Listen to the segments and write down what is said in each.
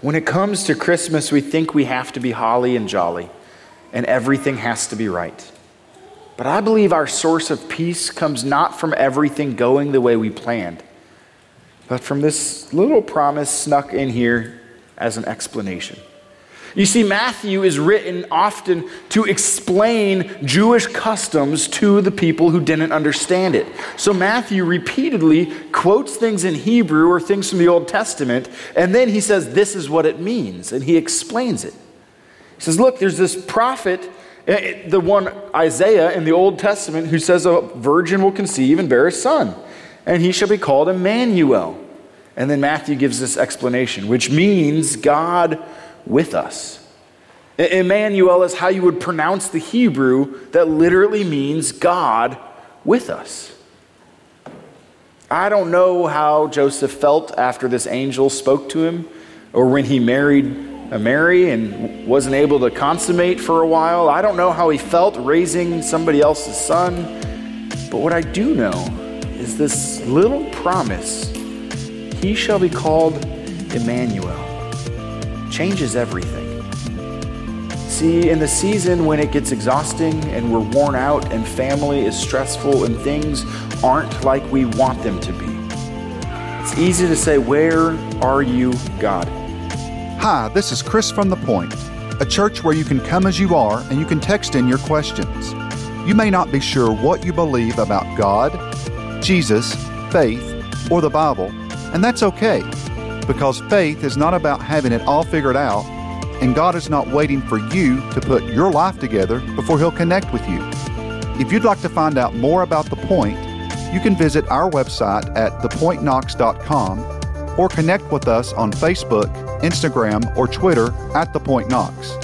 When it comes to Christmas, we think we have to be holly and jolly, and everything has to be right. But I believe our source of peace comes not from everything going the way we planned, but from this little promise snuck in here as an explanation. You see, Matthew is written often to explain Jewish customs to the people who didn't understand it. So Matthew repeatedly quotes things in Hebrew or things from the Old Testament, and then he says, This is what it means, and he explains it. He says, Look, there's this prophet, eh, eh, the one Isaiah in the Old Testament, who says a virgin will conceive and bear a son, and he shall be called Emmanuel. And then Matthew gives this explanation, which means God with us. Emmanuel is how you would pronounce the Hebrew that literally means God with us. I don't know how Joseph felt after this angel spoke to him or when he married Mary and wasn't able to consummate for a while. I don't know how he felt raising somebody else's son. But what I do know is this little promise he shall be called Emmanuel changes everything. See, in the season when it gets exhausting and we're worn out and family is stressful and things aren't like we want them to be, it's easy to say, Where are you, God? Hi, this is Chris from The Point, a church where you can come as you are and you can text in your questions. You may not be sure what you believe about God, Jesus, faith, or the Bible, and that's okay because faith is not about having it all figured out, and God is not waiting for you to put your life together before He'll connect with you. If you'd like to find out more about The Point, you can visit our website at thepointknox.com or connect with us on Facebook, Instagram, or Twitter at The Point Knox.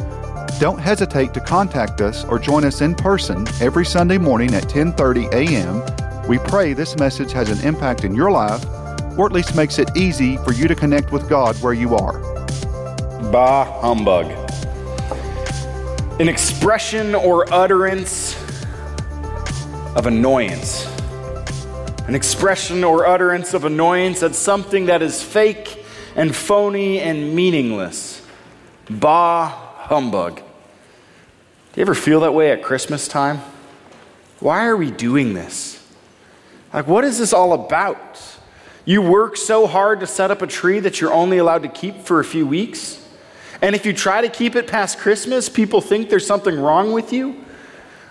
Don't hesitate to contact us or join us in person every Sunday morning at 10:30 a.m. We pray this message has an impact in your life or at least makes it easy for you to connect with God where you are. Bah humbug. An expression or utterance of annoyance. An expression or utterance of annoyance at something that is fake and phony and meaningless. Bah humbug. Do you ever feel that way at Christmas time? Why are we doing this? Like, what is this all about? You work so hard to set up a tree that you're only allowed to keep for a few weeks. And if you try to keep it past Christmas, people think there's something wrong with you.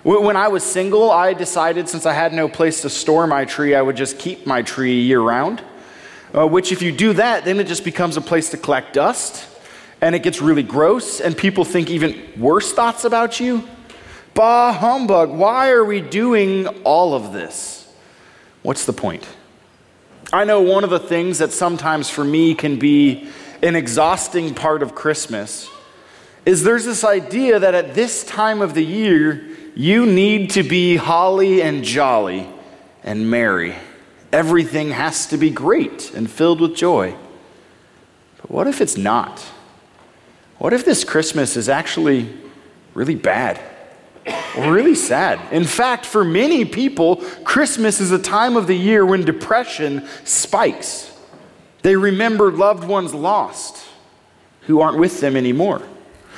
When I was single, I decided since I had no place to store my tree, I would just keep my tree year round. Uh, which, if you do that, then it just becomes a place to collect dust and it gets really gross, and people think even worse thoughts about you. Bah humbug, why are we doing all of this? What's the point? I know one of the things that sometimes for me can be an exhausting part of Christmas is there's this idea that at this time of the year, you need to be holly and jolly and merry. Everything has to be great and filled with joy. But what if it's not? What if this Christmas is actually really bad? Really sad. In fact, for many people, Christmas is a time of the year when depression spikes. They remember loved ones lost who aren't with them anymore.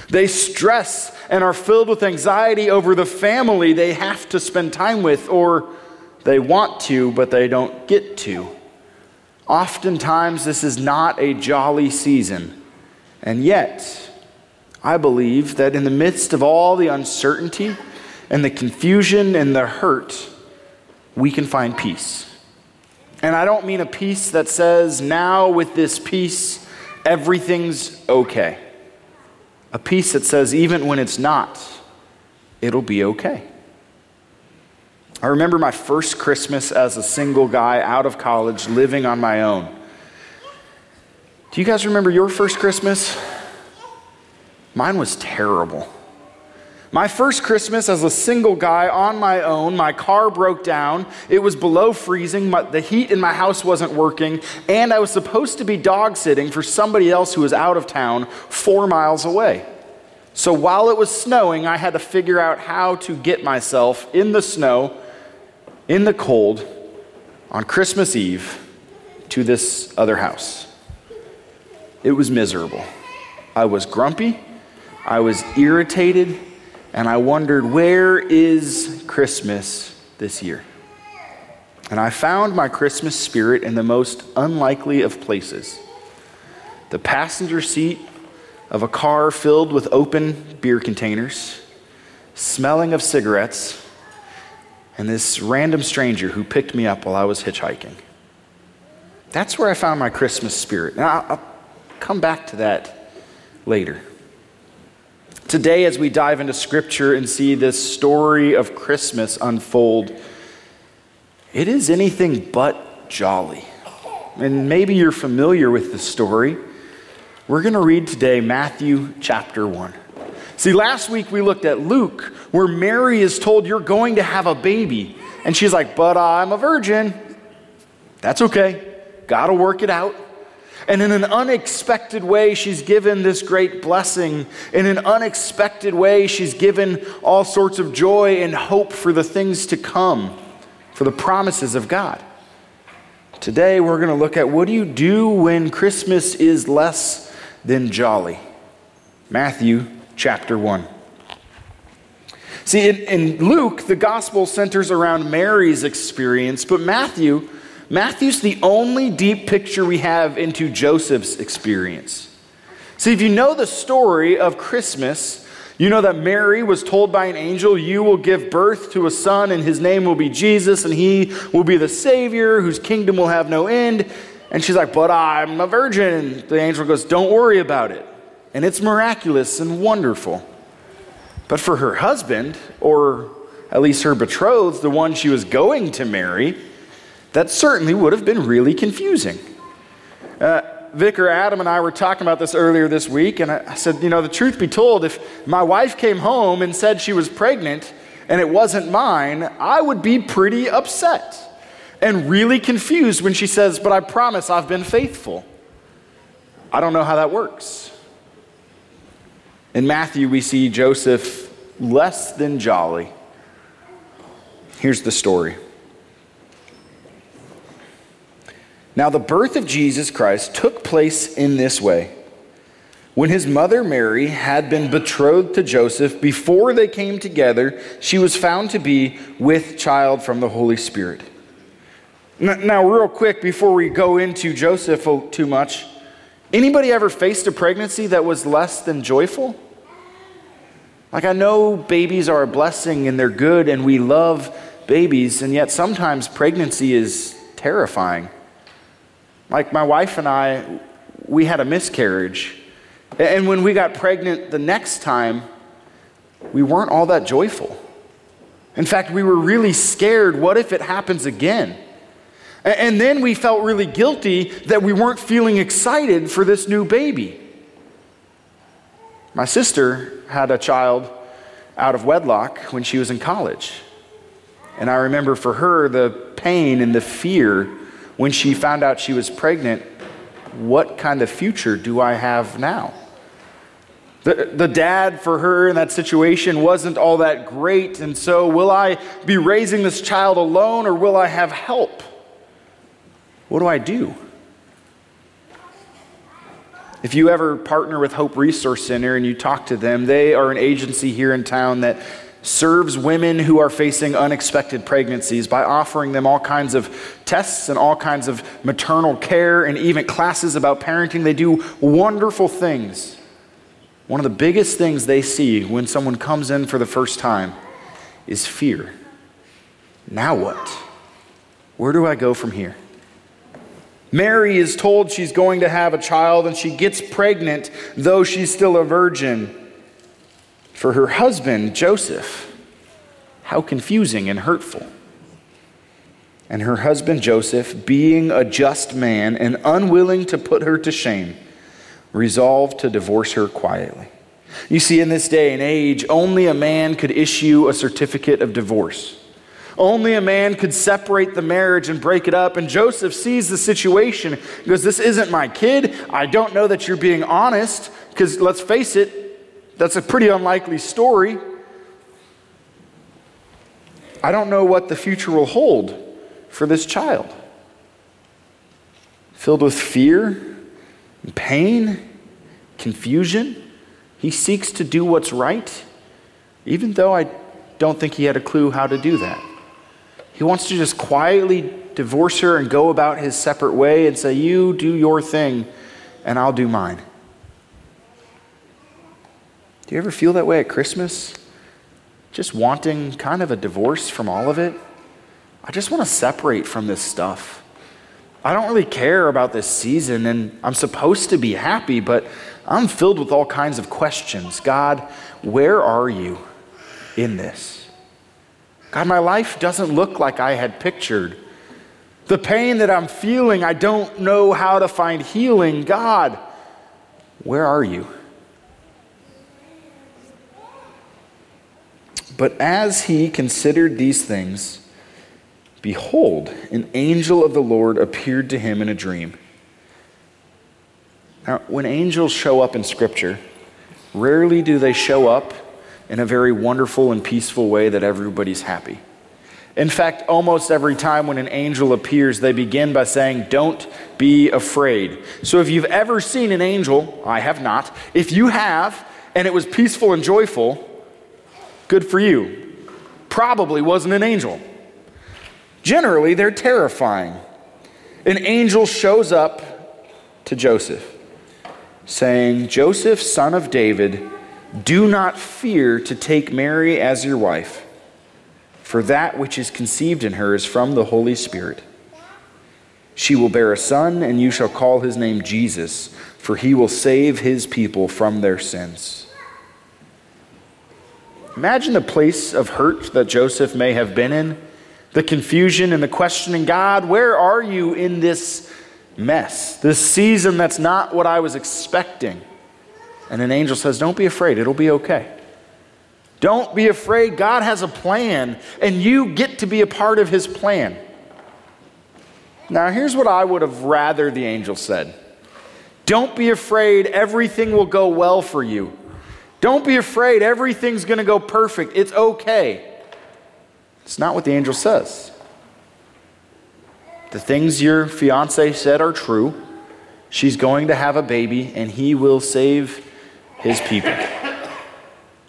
They stress and are filled with anxiety over the family they have to spend time with, or they want to, but they don't get to. Oftentimes, this is not a jolly season, and yet, I believe that in the midst of all the uncertainty and the confusion and the hurt, we can find peace. And I don't mean a peace that says, now with this peace, everything's okay. A peace that says, even when it's not, it'll be okay. I remember my first Christmas as a single guy out of college living on my own. Do you guys remember your first Christmas? Mine was terrible. My first Christmas as a single guy on my own, my car broke down. It was below freezing. My, the heat in my house wasn't working. And I was supposed to be dog sitting for somebody else who was out of town four miles away. So while it was snowing, I had to figure out how to get myself in the snow, in the cold, on Christmas Eve to this other house. It was miserable. I was grumpy, I was irritated, and I wondered, where is Christmas this year? And I found my Christmas spirit in the most unlikely of places the passenger seat of a car filled with open beer containers, smelling of cigarettes, and this random stranger who picked me up while I was hitchhiking. That's where I found my Christmas spirit. Now, I'll come back to that later. Today, as we dive into Scripture and see this story of Christmas unfold, it is anything but jolly. And maybe you're familiar with the story. We're going to read today Matthew chapter 1. See, last week we looked at Luke, where Mary is told, You're going to have a baby. And she's like, But I'm a virgin. That's okay. Got to work it out. And in an unexpected way, she's given this great blessing. In an unexpected way, she's given all sorts of joy and hope for the things to come, for the promises of God. Today, we're going to look at what do you do when Christmas is less than jolly? Matthew chapter 1. See, in, in, Luke, the gospel centers around Mary's experience, but Matthew, Matthew's the only deep picture we have into Joseph's experience. See, if you know the story of Christmas, you know that Mary was told by an angel, You will give birth to a son, and his name will be Jesus, and he will be the Savior whose kingdom will have no end. And she's like, But I'm a virgin. The angel goes, Don't worry about it and it's miraculous and wonderful. But for her husband, or at least her betrothed, the one she was going to marry, that certainly would have been really confusing. Uh, Vicar Adam and I were talking about this earlier this week, and I said, you know, the truth be told, if my wife came home and said she was pregnant and it wasn't mine, I would be pretty upset and really confused when she says, but I promise I've been faithful. I don't know how that works. In Matthew, we see Joseph less than jolly. Here's the story. Now, the birth of Jesus Christ took place in this way. When his mother Mary had been betrothed to Joseph, before they came together, she was found to be with child from the Holy Spirit. Now, real quick, before we go into Joseph too much, anybody ever faced a pregnancy that was less than joyful? Like, I know babies are a blessing and they're good and we love babies, and yet sometimes pregnancy is terrifying. Like, my wife and I, we had a miscarriage. And when we got pregnant the next time, we weren't all that joyful. In fact, we were really scared. What if it happens again? And then we felt really guilty that we weren't feeling excited for this new baby. My sister had a child out of wedlock when she was in college. And I remember for her the pain and the fear when she found out she was pregnant. What kind of future do I have now? The, the dad for her in that situation wasn't all that great, and so will I be raising this child alone or will I have help? What do I do? If you ever partner with Hope Resource Center and you talk to them, they are an agency here in town that serves women who are facing unexpected pregnancies by offering them all kinds of tests and all kinds of maternal care and even classes about parenting. They do wonderful things. One of the biggest things they see when someone comes in for the first time is fear. Now what? Where do I go from here? Mary is told she's going to have a child and she gets pregnant, though she's still a virgin. For her husband, Joseph, how confusing and hurtful. And her husband, Joseph, being a just man and unwilling to put her to shame, resolved to divorce her quietly. You see, in this day and age, only a man could issue a certificate of divorce. Only a man could separate the marriage and break it up. And Joseph sees the situation goes, This isn't my kid. I don't know that you're being honest, because let's face it, that's a pretty unlikely story. I don't know what the future will hold for this child. Filled with fear pain confusion. He seeks to do what's right, even though I don't think he had a clue how to do that. He wants to just quietly divorce her and go about his separate way and say, You do your thing, and I'll do mine. Do you ever feel that way at Christmas? Just wanting kind of a divorce from all of it? I just want to separate from this stuff. I don't really care about this season, and I'm supposed to be happy, but I'm filled with all kinds of questions. God, where are you in this? God, my life doesn't look like I had pictured. The pain that I'm feeling, I don't know how to find healing. God, where are you? But as he considered these things, behold, an angel of the Lord appeared to him in a dream. Now, when angels show up in Scripture, rarely do they show up in a very wonderful and peaceful way that everybody's happy. In fact, almost every time when an angel appears, they begin by saying, Don't be afraid. So if you've ever seen an angel, I have not, if you have, and it was peaceful and joyful, good for you. Probably wasn't an angel. Generally, they're terrifying. An angel shows up to Joseph, saying, Joseph, son of David, do not fear to take Mary as your wife for that which is conceived in her is from the Holy Spirit. She will bear a son, and you shall call his name Jesus, for he will save his people from their sins. Imagine the place of hurt that Joseph may have been in, the confusion and the questioning God, where are you in this mess, this season that's not what I was expecting? And an angel says, Don't be afraid, it'll be okay. Don't be afraid. God has a plan, and you get to be a part of his plan. Now, here's what I would have rather the angel said Don't be afraid. Everything will go well for you. Don't be afraid. Everything's going to go perfect. It's okay. It's not what the angel says. The things your fiance said are true. She's going to have a baby, and he will save his people.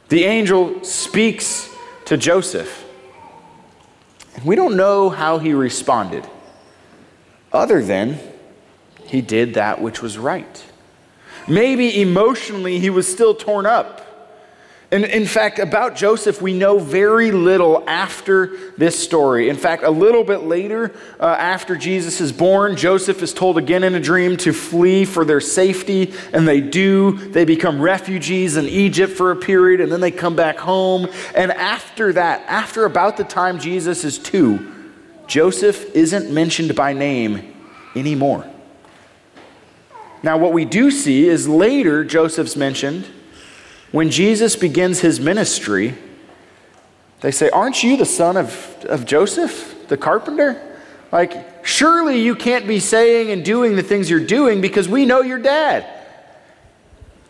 The angel speaks to Joseph. We don't know how he responded, other than he did that which was right. Maybe emotionally he was still torn up. And in fact, about Joseph, we know very little after this story. In fact, a little bit later, uh, after Jesus is born, Joseph is told again in a dream to flee for their safety, and they do. They become refugees in Egypt for a period, and then they come back home. And after that, after about the time Jesus is two, Joseph isn't mentioned by name anymore. Now, what we do see is later Joseph's mentioned when Jesus begins his ministry, they say, Aren't you the son of, of Joseph, the carpenter? Like, surely you can't be saying and doing the things you're doing because we know your dad.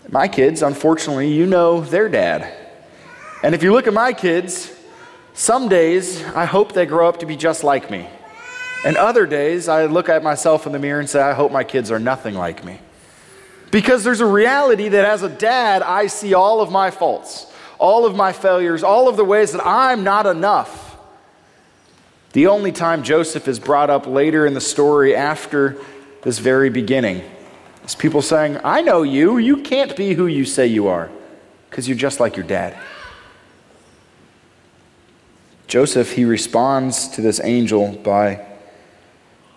My kids, unfortunately, you know their dad. And if you look at my kids, some days I hope they grow up to be just like me. And other days I look at myself in the mirror and say, I hope my kids are nothing like me. Because there's a reality that as a dad, I see all of my faults, all of my failures, all of the ways that I'm not enough. The only time Joseph is brought up later in the story after this very beginning is people saying, I know you. You can't be who you say you are because you're just like your dad. Joseph, he responds to this angel by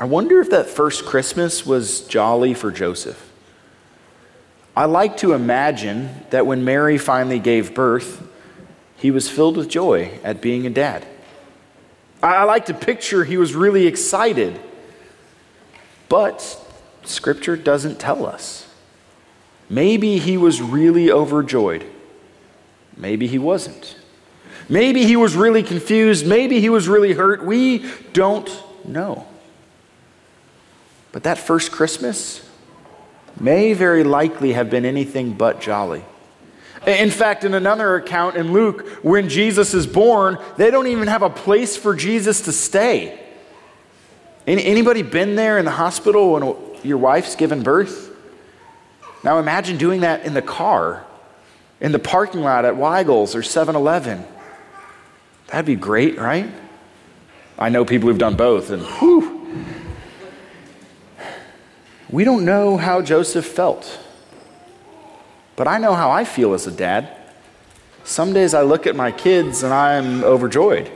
I wonder if that first Christmas was jolly for Joseph. I like to imagine that when Mary finally gave birth, he was filled with joy at being a dad. I like to picture he was really excited. But Scripture doesn't tell us. Maybe he was really overjoyed. Maybe he wasn't. Maybe he was really confused. Maybe he was really hurt. We don't know. But that first Christmas may very likely have been anything but jolly. In fact, in another account in Luke, when Jesus is born, they don't even have a place for Jesus to stay. Anybody been there in the hospital when your wife's given birth? Now imagine doing that in the car, in the parking lot at Weigel's or 7 Eleven. That'd be great, right? I know people who've done both, and whew. We don't know how Joseph felt, but I know how I feel as a dad. Some days I look at my kids and I'm overjoyed.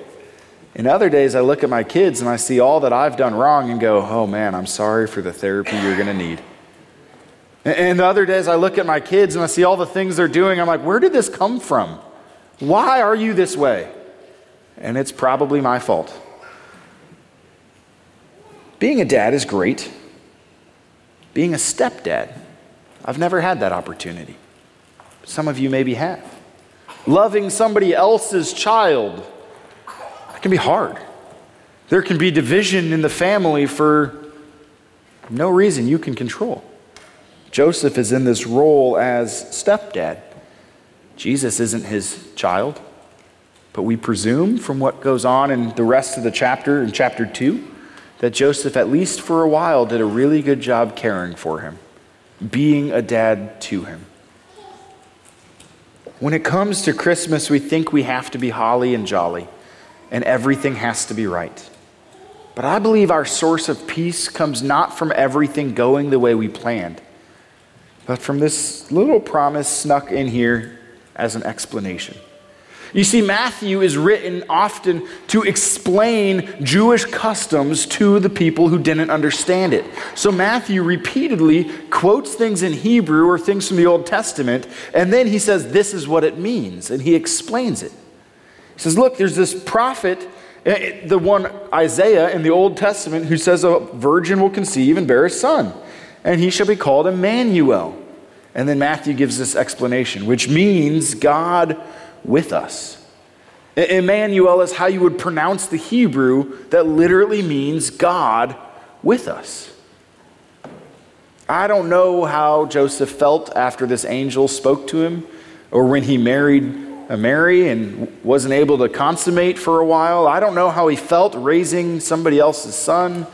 And other days I look at my kids and I see all that I've done wrong and go, oh man, I'm sorry for the therapy you're going to need. And other days I look at my kids and I see all the things they're doing. I'm like, where did this come from? Why are you this way? And it's probably my fault. Being a dad is great. Being a stepdad, I've never had that opportunity. Some of you maybe have. Loving somebody else's child, that can be hard. There can be division in the family for no reason you can control. Joseph is in this role as stepdad. Jesus isn't his child, but we presume from what goes on in the rest of the chapter, in chapter 2, that Joseph, at least for a while, did a really good job caring for him, being a dad to him. When it comes to Christmas, we think we have to be holly and jolly, and everything has to be right. But I believe our source of peace comes not from everything going the way we planned, but from this little promise snuck in here as an explanation. You see, Matthew is written often to explain Jewish customs to the people who didn't understand it. So Matthew repeatedly quotes things in Hebrew or things from the Old Testament, and then he says, This is what it means, and he explains it. He says, Look, there's this prophet, eh, eh, the one Isaiah in the Old Testament, who says, A virgin will conceive and bear a son, and he shall be called Emmanuel. And then Matthew gives this explanation, which means God with us. Emmanuel is how you would pronounce the Hebrew that literally means God with us. I don't know how Joseph felt after this angel spoke to him or when he married uh, Mary and wasn't able to consummate for a while. I don't know how he felt raising somebody else's son.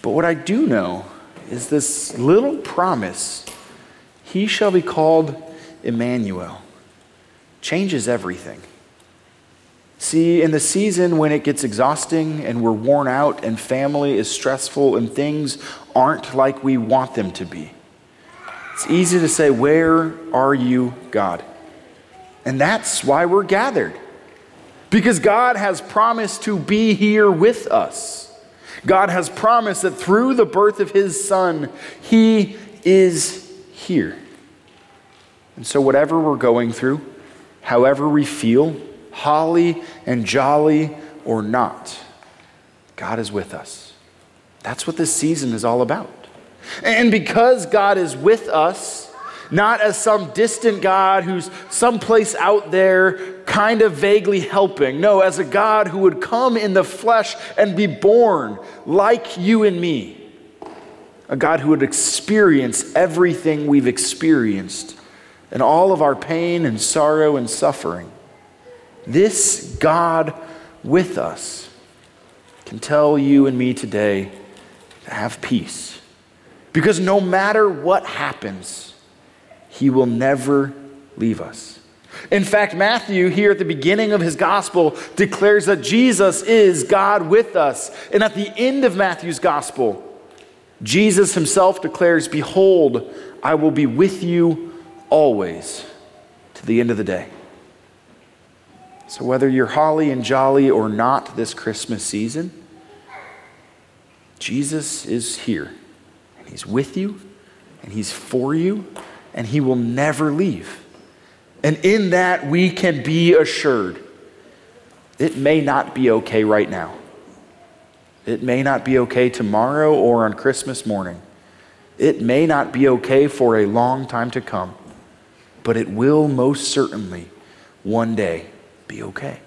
But what I do know is this little promise he shall be called Emmanuel changes everything. See, in the season when it gets exhausting and we're worn out and family is stressful and things aren't like we want them to be, it's easy to say, Where are you, God? And that's why we're gathered. Because God has promised to be here with us. God has promised that through the birth of His Son, He is here. And so, whatever we're going through, however we feel, holly and jolly or not, God is with us. That's what this season is all about. And because God is with us, not as some distant God who's someplace out there kind of vaguely helping. No, as a God who would come in the flesh and be born like you and me. A God who would experience everything we've experienced and all of our pain and sorrow and suffering, this God with us can tell you and me today to have peace. Because no matter what happens, he will never leave us. In fact, Matthew, here at the beginning of his gospel, declares that Jesus is God with us. And at the end of Matthew's gospel, Jesus himself declares, Behold, I will be with you always to the end of the day. So, whether you're holly and jolly or not this Christmas season, Jesus is here. And He's with you, and He's for you, and He will never leave. And in that, we can be assured it may not be okay right now. It may not be okay tomorrow or on Christmas morning. It may not be okay for a long time to come, but it will most certainly one day be okay.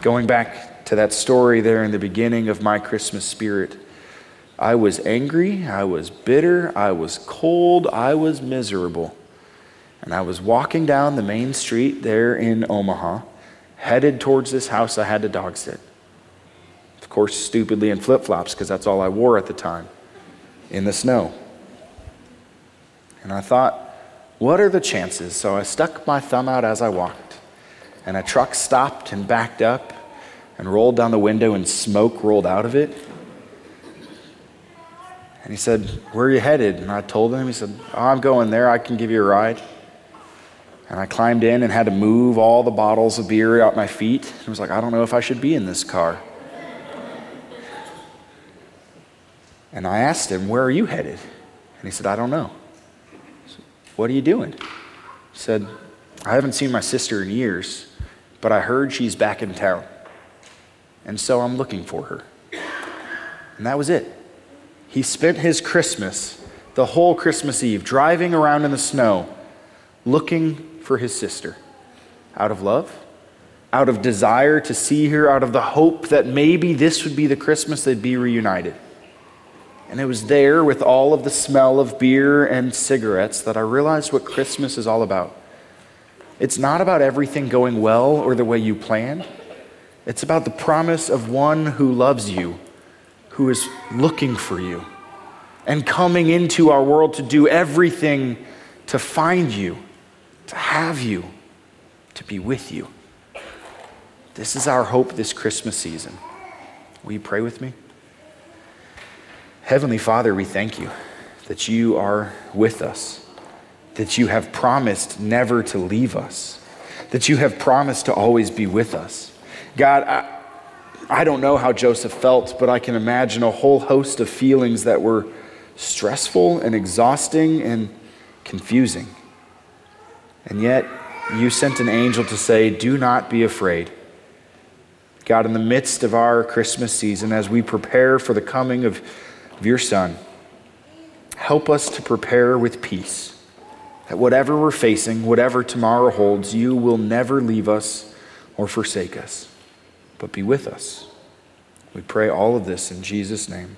Going back to that story there in the beginning of my Christmas spirit, I was angry, I was bitter, I was cold, I was miserable. And I was walking down the main street there in Omaha, headed towards this house I had to dog sit. Of course, stupidly in flip flops, because that's all I wore at the time, in the snow. And I thought, what are the chances? So I stuck my thumb out as I walked, and a truck stopped and backed up and rolled down the window, and smoke rolled out of it. And he said, Where are you headed? And I told him, He said, oh, I'm going there. I can give you a ride. And I climbed in and had to move all the bottles of beer out my feet. And I was like, I don't know if I should be in this car. And I asked him, Where are you headed? And he said, I don't know. What are you doing? He said, I haven't seen my sister in years, but I heard she's back in town. And so I'm looking for her. And that was it. He spent his Christmas, the whole Christmas Eve, driving around in the snow, looking for his sister out of love, out of desire to see her, out of the hope that maybe this would be the Christmas they'd be reunited. And it was there with all of the smell of beer and cigarettes that I realized what Christmas is all about. It's not about everything going well or the way you planned. It's about the promise of one who loves you, who is looking for you, and coming into our world to do everything to find you, to have you, to be with you. This is our hope this Christmas season. Will you pray with me? Heavenly Father, we thank you that you are with us, that you have promised never to leave us, that you have promised to always be with us. God, I, I don't know how Joseph felt, but I can imagine a whole host of feelings that were stressful and exhausting and confusing. And yet, you sent an angel to say, Do not be afraid. God, in the midst of our Christmas season, as we prepare for the coming of of your Son. Help us to prepare with peace that whatever we're facing, whatever tomorrow holds, you will never leave us or forsake us, but be with us. We pray all of this in Jesus' name.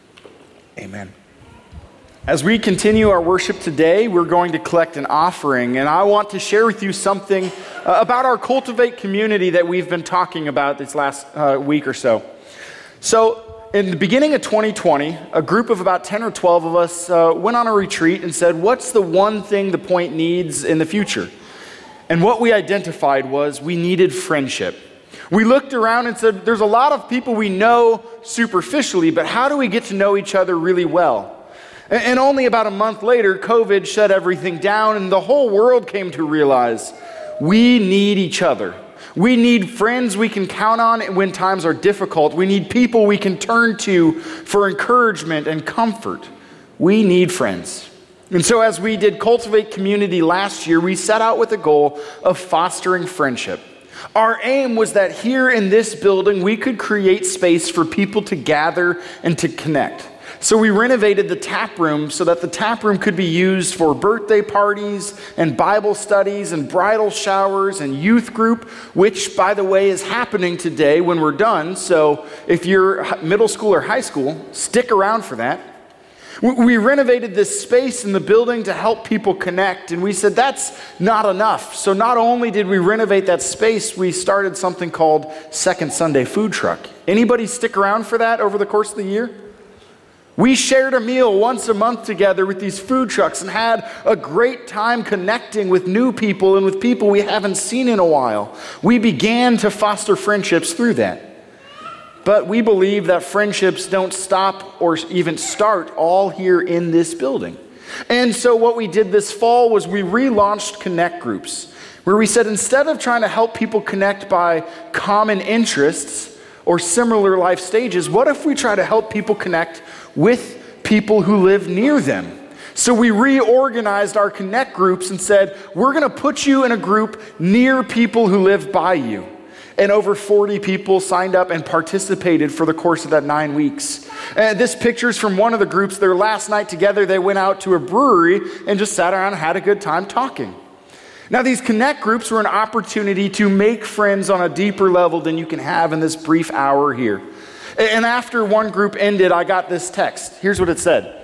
Amen. As we continue our worship today, we're going to collect an offering, and I want to share with you something uh, about our Cultivate community that we've been talking about this last uh, week or so. So, in the beginning of 2020, a group of about 10 or 12 of us uh, went on a retreat and said, What's the one thing the point needs in the future? And what we identified was we needed friendship. We looked around and said, There's a lot of people we know superficially, but how do we get to know each other really well? And, and only about a month later, COVID shut everything down, and the whole world came to realize we need each other. We need friends we can count on when times are difficult. We need people we can turn to for encouragement and comfort. We need friends. And so, as we did Cultivate Community last year, we set out with the goal of fostering friendship. Our aim was that here in this building, we could create space for people to gather and to connect. So we renovated the tap room so that the tap room could be used for birthday parties and Bible studies and bridal showers and youth group, which, by the way, is happening today when we're done. So if you're middle school or high school, stick around for that. We renovated this space in the building to help people connect, and we said that's not enough. So, not only did we renovate that space, we started something called Second Sunday Food Truck. Anybody stick around for that over the course of the year? We shared a meal once a month together with these food trucks and had a great time connecting with new people and with people we haven't seen in a while. We began to foster friendships through that. But we believe that friendships don't stop or even start all here in this building. And so, what we did this fall was we relaunched Connect Groups, where we said instead of trying to help people connect by common interests or similar life stages, what if we try to help people connect with people who live near them. So we reorganized our connect groups and said, we're going to put you in a group near people who live by you. and over 40 people signed up and participated for the course of that nine weeks. And this picture is from one of the groups. Their last night together, they went out to a brewery and just sat around and had a good time talking. Now, these connect groups were an opportunity to make friends on a deeper level than you can have in this brief hour here. And after one group ended, I got this text. Here's what it said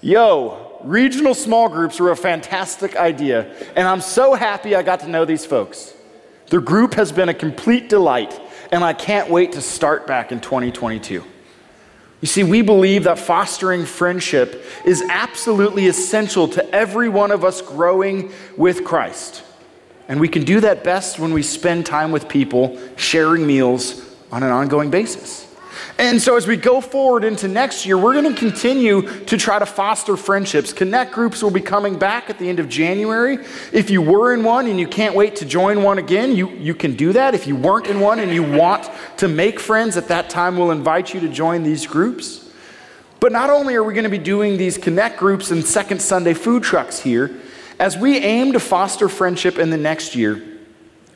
Yo, regional small groups are a fantastic idea, and I'm so happy I got to know these folks. The group has been a complete delight, and I can't wait to start back in 2022. You see, we believe that fostering friendship is absolutely essential to every one of us growing with Christ. And we can do that best when we spend time with people sharing meals on an ongoing basis. And so, as we go forward into next year, we're going to continue to try to foster friendships. Connect groups will be coming back at the end of January. If you were in one and you can't wait to join one again, you, you can do that. If you weren't in one and you want to make friends at that time, we'll invite you to join these groups. But not only are we going to be doing these Connect groups and Second Sunday food trucks here, as we aim to foster friendship in the next year,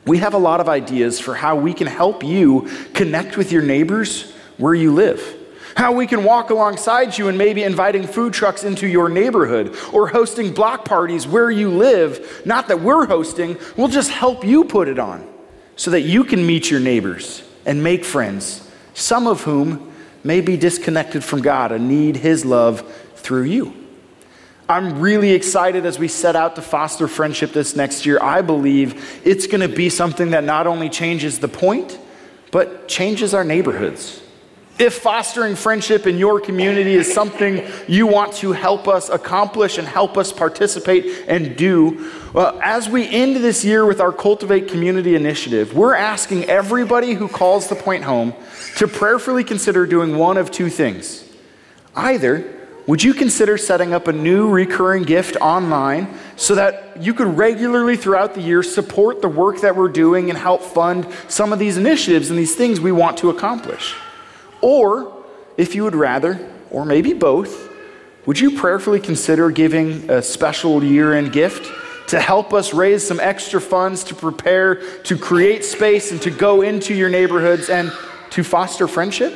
we have a lot of ideas for how we can help you connect with your neighbors where you live. How we can walk alongside you and maybe inviting food trucks into your neighborhood or hosting block parties where you live. Not that we're hosting, we'll just help you put it on so that you can meet your neighbors and make friends, some of whom may be disconnected from God and need His love through you. I'm really excited as we set out to foster friendship this next year. I believe it's going to be something that not only changes the point, but changes our neighborhoods. If fostering friendship in your community is something you want to help us accomplish and help us participate and do, well, as we end this year with our Cultivate Community Initiative, we're asking everybody who calls the point home to prayerfully consider doing one of two things. Either, would you consider setting up a new recurring gift online so that you could regularly throughout the year support the work that we're doing and help fund some of these initiatives and these things we want to accomplish? Or, if you would rather, or maybe both, would you prayerfully consider giving a special year end gift to help us raise some extra funds to prepare to create space and to go into your neighborhoods and to foster friendship?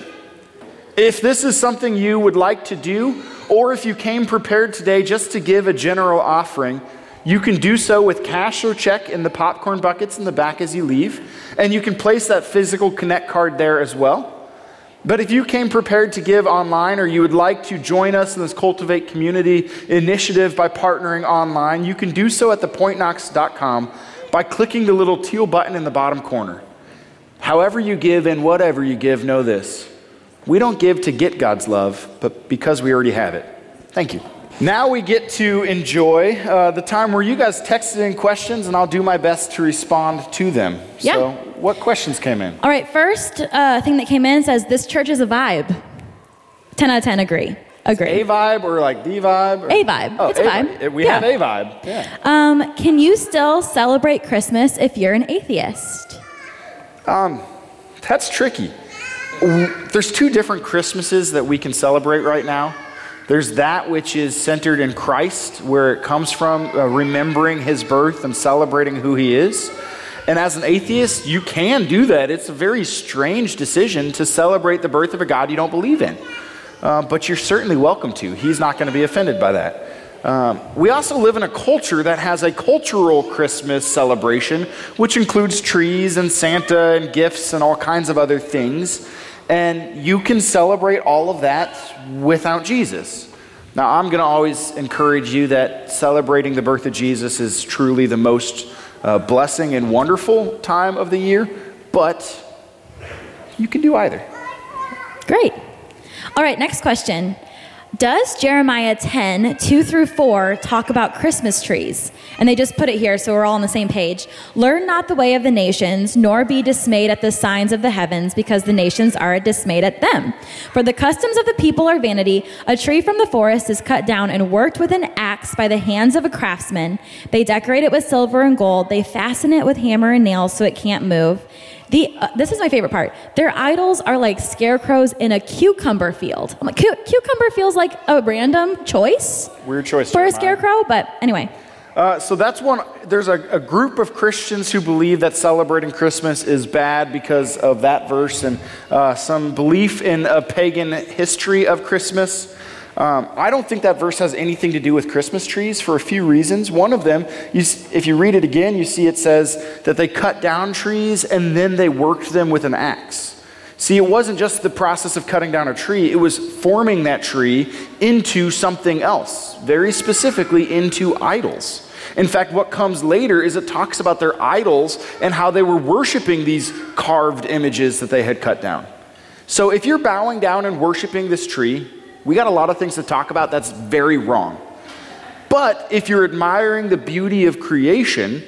If this is something you would like to do, or if you came prepared today just to give a general offering, you can do so with cash or check in the popcorn buckets in the back as you leave, and you can place that physical Connect card there as well. But if you came prepared to give online or you would like to join us in this Cultivate Community initiative by partnering online, you can do so at thepointknox.com by clicking the little teal button in the bottom corner. However, you give and whatever you give, know this. We don't give to get God's love, but because we already have it. Thank you. Now we get to enjoy uh, the time where you guys texted in questions, and I'll do my best to respond to them. Yeah. So, what questions came in? All right, first uh, thing that came in says this church is a vibe. 10 out of 10 agree. Agree. A vibe or like the vibe? Or? A vibe. Oh, It's a vibe. We Yeah. have a vibe. Yeah. Um, can you still celebrate Christmas if you're an atheist? Um, That's tricky. There's two different Christmases that we can celebrate right now. There's that which is centered in Christ, where it comes from, uh, remembering his birth and celebrating who he is. And as an atheist, you can do that. It's a very strange decision to celebrate the birth of a God you don't believe in. Uh, but you're certainly welcome to. He's not going to be offended by that. Um, we also live in a culture that has a cultural Christmas celebration, which includes trees and Santa and gifts and all kinds of other things. And you can celebrate all of that without Jesus. Now, I'm going to always encourage you that celebrating the birth of Jesus is truly the most uh, blessing and wonderful time of the year, but you can do either. Great. All right, next question. Does Jeremiah 10, 2 through 4 talk about Christmas trees? And they just put it here so we're all on the same page. Learn not the way of the nations, nor be dismayed at the signs of the heavens, because the nations are dismayed at them. For the customs of the people are vanity. A tree from the forest is cut down and worked with an axe by the hands of a craftsman. They decorate it with silver and gold. They fasten it with hammer and nails so it can't move. The, uh, this is my favorite part. Their idols are like scarecrows in a cucumber field. I'm like, "Cu- cucumber feels like a random choice Weird choice. for a scarecrow, but anyway. Uh, so that's one. There's a, a, group of Christians who believe that celebrating Christmas is bad because of that verse and uh, some belief in a pagan history of Christmas. Um, I don't think that verse has anything to do with Christmas trees for a few reasons. One of them, you, if you read it again, you see it says that they cut down trees and then they worked them with an axe. See, it wasn't just the process of cutting down a tree, it was forming that tree into something else, very specifically into idols. In fact, what comes later is it talks about their idols and how they were worshiping these carved images that they had cut down. So if you're bowing down and worshiping this tree, we got a lot of things to talk about that's very wrong. But if you're admiring the beauty of creation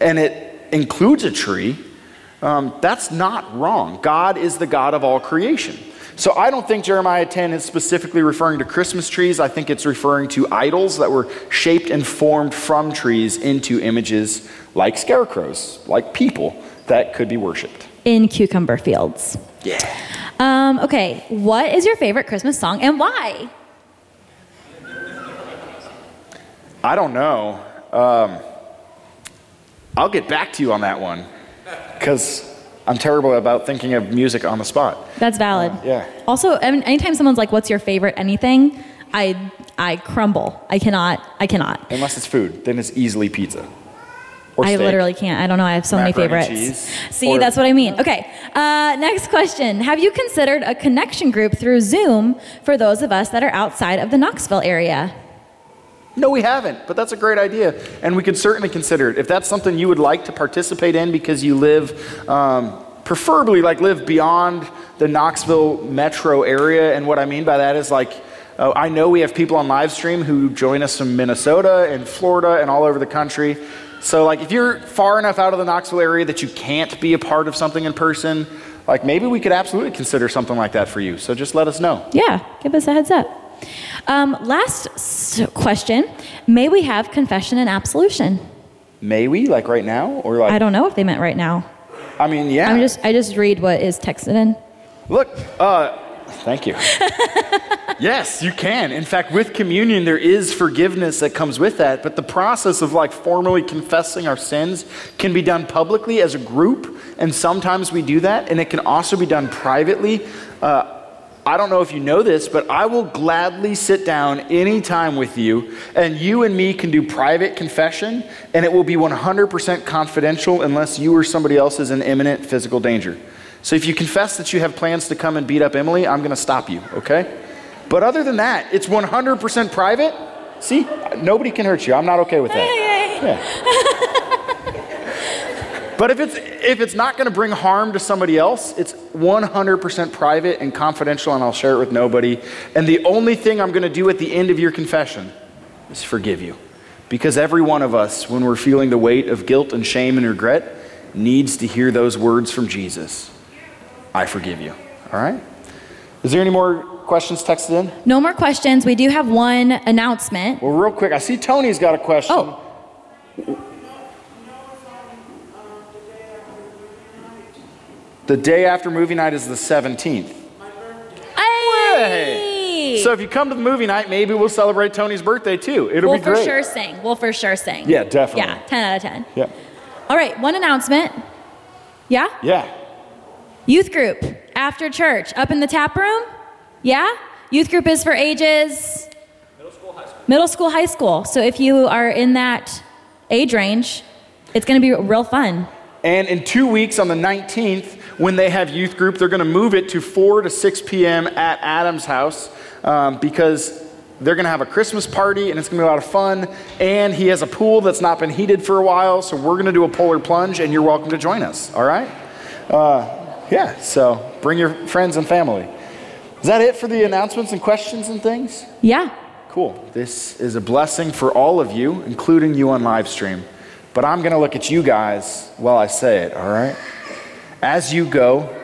and it includes a tree, um, that's not wrong. God is the God of all creation. So I don't think Jeremiah 10 is specifically referring to Christmas trees. I think it's referring to idols that were shaped and formed from trees into images like scarecrows, like people that could be worshiped. In cucumber fields. Yeah. Um, okay, what is your favorite Christmas song and why? I don't know. Um, I'll get back to you on that one because I'm terrible about thinking of music on the spot. That's valid. Uh, yeah. Also, anytime someone's like, "What's your favorite anything?" I I crumble. I cannot. I cannot. Unless it's food, then it's easily pizza. I literally can't. I don't know. I have so many favorites. See, or, that's what I mean. Okay. Uh, next question. Have you considered a connection group through Zoom for those of us that are outside of the Knoxville area? No, we haven't, but that's a great idea, and we could certainly consider it. If that's something you would like to participate in because you live, um, preferably like live beyond the Knoxville metro area, and what I mean by that is like, uh, I know we have people on live stream who join us from Minnesota and Florida and all over the country. So, like, if you're far enough out of the Knoxville area that you can't be a part of something in person, like maybe we could absolutely consider something like that for you. So just let us know. Yeah, give us a heads up. Um, last question May we have confession and absolution? May we, like right now? Or like I don't know if they meant right now. I mean, yeah. I'm just I just read what is texted in. Look, uh, thank you. yes, you can. In fact, with communion, there is forgiveness that comes with that. But the process of like formally confessing our sins can be done publicly as a group, and sometimes we do that, and it can also be done privately. Uh, I don't know if you know this, but I will gladly sit down anytime with you, and you and me can do private confession, and it will be 100% confidential unless you or somebody else is in imminent physical danger. So if you confess that you have plans to come and beat up Emily, I'm going to stop you, okay? But other than that, it's 100% private. See, nobody can hurt you. I'm not okay with that. Yeah. But if it's, if it's not going to bring harm to somebody else, it's 100% private and confidential, and I'll share it with nobody. And the only thing I'm going to do at the end of your confession is forgive you. Because every one of us, when we're feeling the weight of guilt and shame and regret, needs to hear those words from Jesus I forgive you. All right? Is there any more questions texted in? No more questions. We do have one announcement. Well, real quick, I see Tony's got a question. Oh. The day after movie night is the 17th. Hey! So if you come to the movie night, maybe we'll celebrate Tony's birthday too. It'll we'll be great. We'll for sure sing. We'll for sure sing. Yeah, definitely. Yeah, 10 out of 10. Yeah. All right, one announcement. Yeah? Yeah. Youth group after church up in the tap room. Yeah? Youth group is for ages middle school, high school. Middle school, high school. So if you are in that age range, it's going to be real fun. And in two weeks on the 19th, when they have youth group, they're going to move it to 4 to 6 p.m. at Adam's house um, because they're going to have a Christmas party and it's going to be a lot of fun. And he has a pool that's not been heated for a while, so we're going to do a polar plunge, and you're welcome to join us. All right? Uh, yeah, so bring your friends and family. Is that it for the announcements and questions and things? Yeah. Cool. This is a blessing for all of you, including you on live stream. But I'm going to look at you guys while I say it, all right? As you go,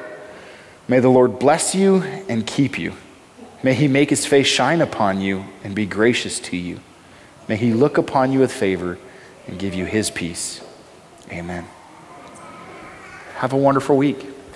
may the Lord bless you and keep you. May he make his face shine upon you and be gracious to you. May he look upon you with favor and give you his peace. Amen. Have a wonderful week.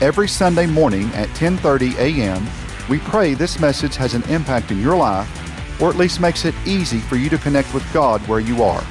every Sunday morning at 10:30 a.m. We pray this message has an impact in your life or at least makes it easy for you to connect with God where you are.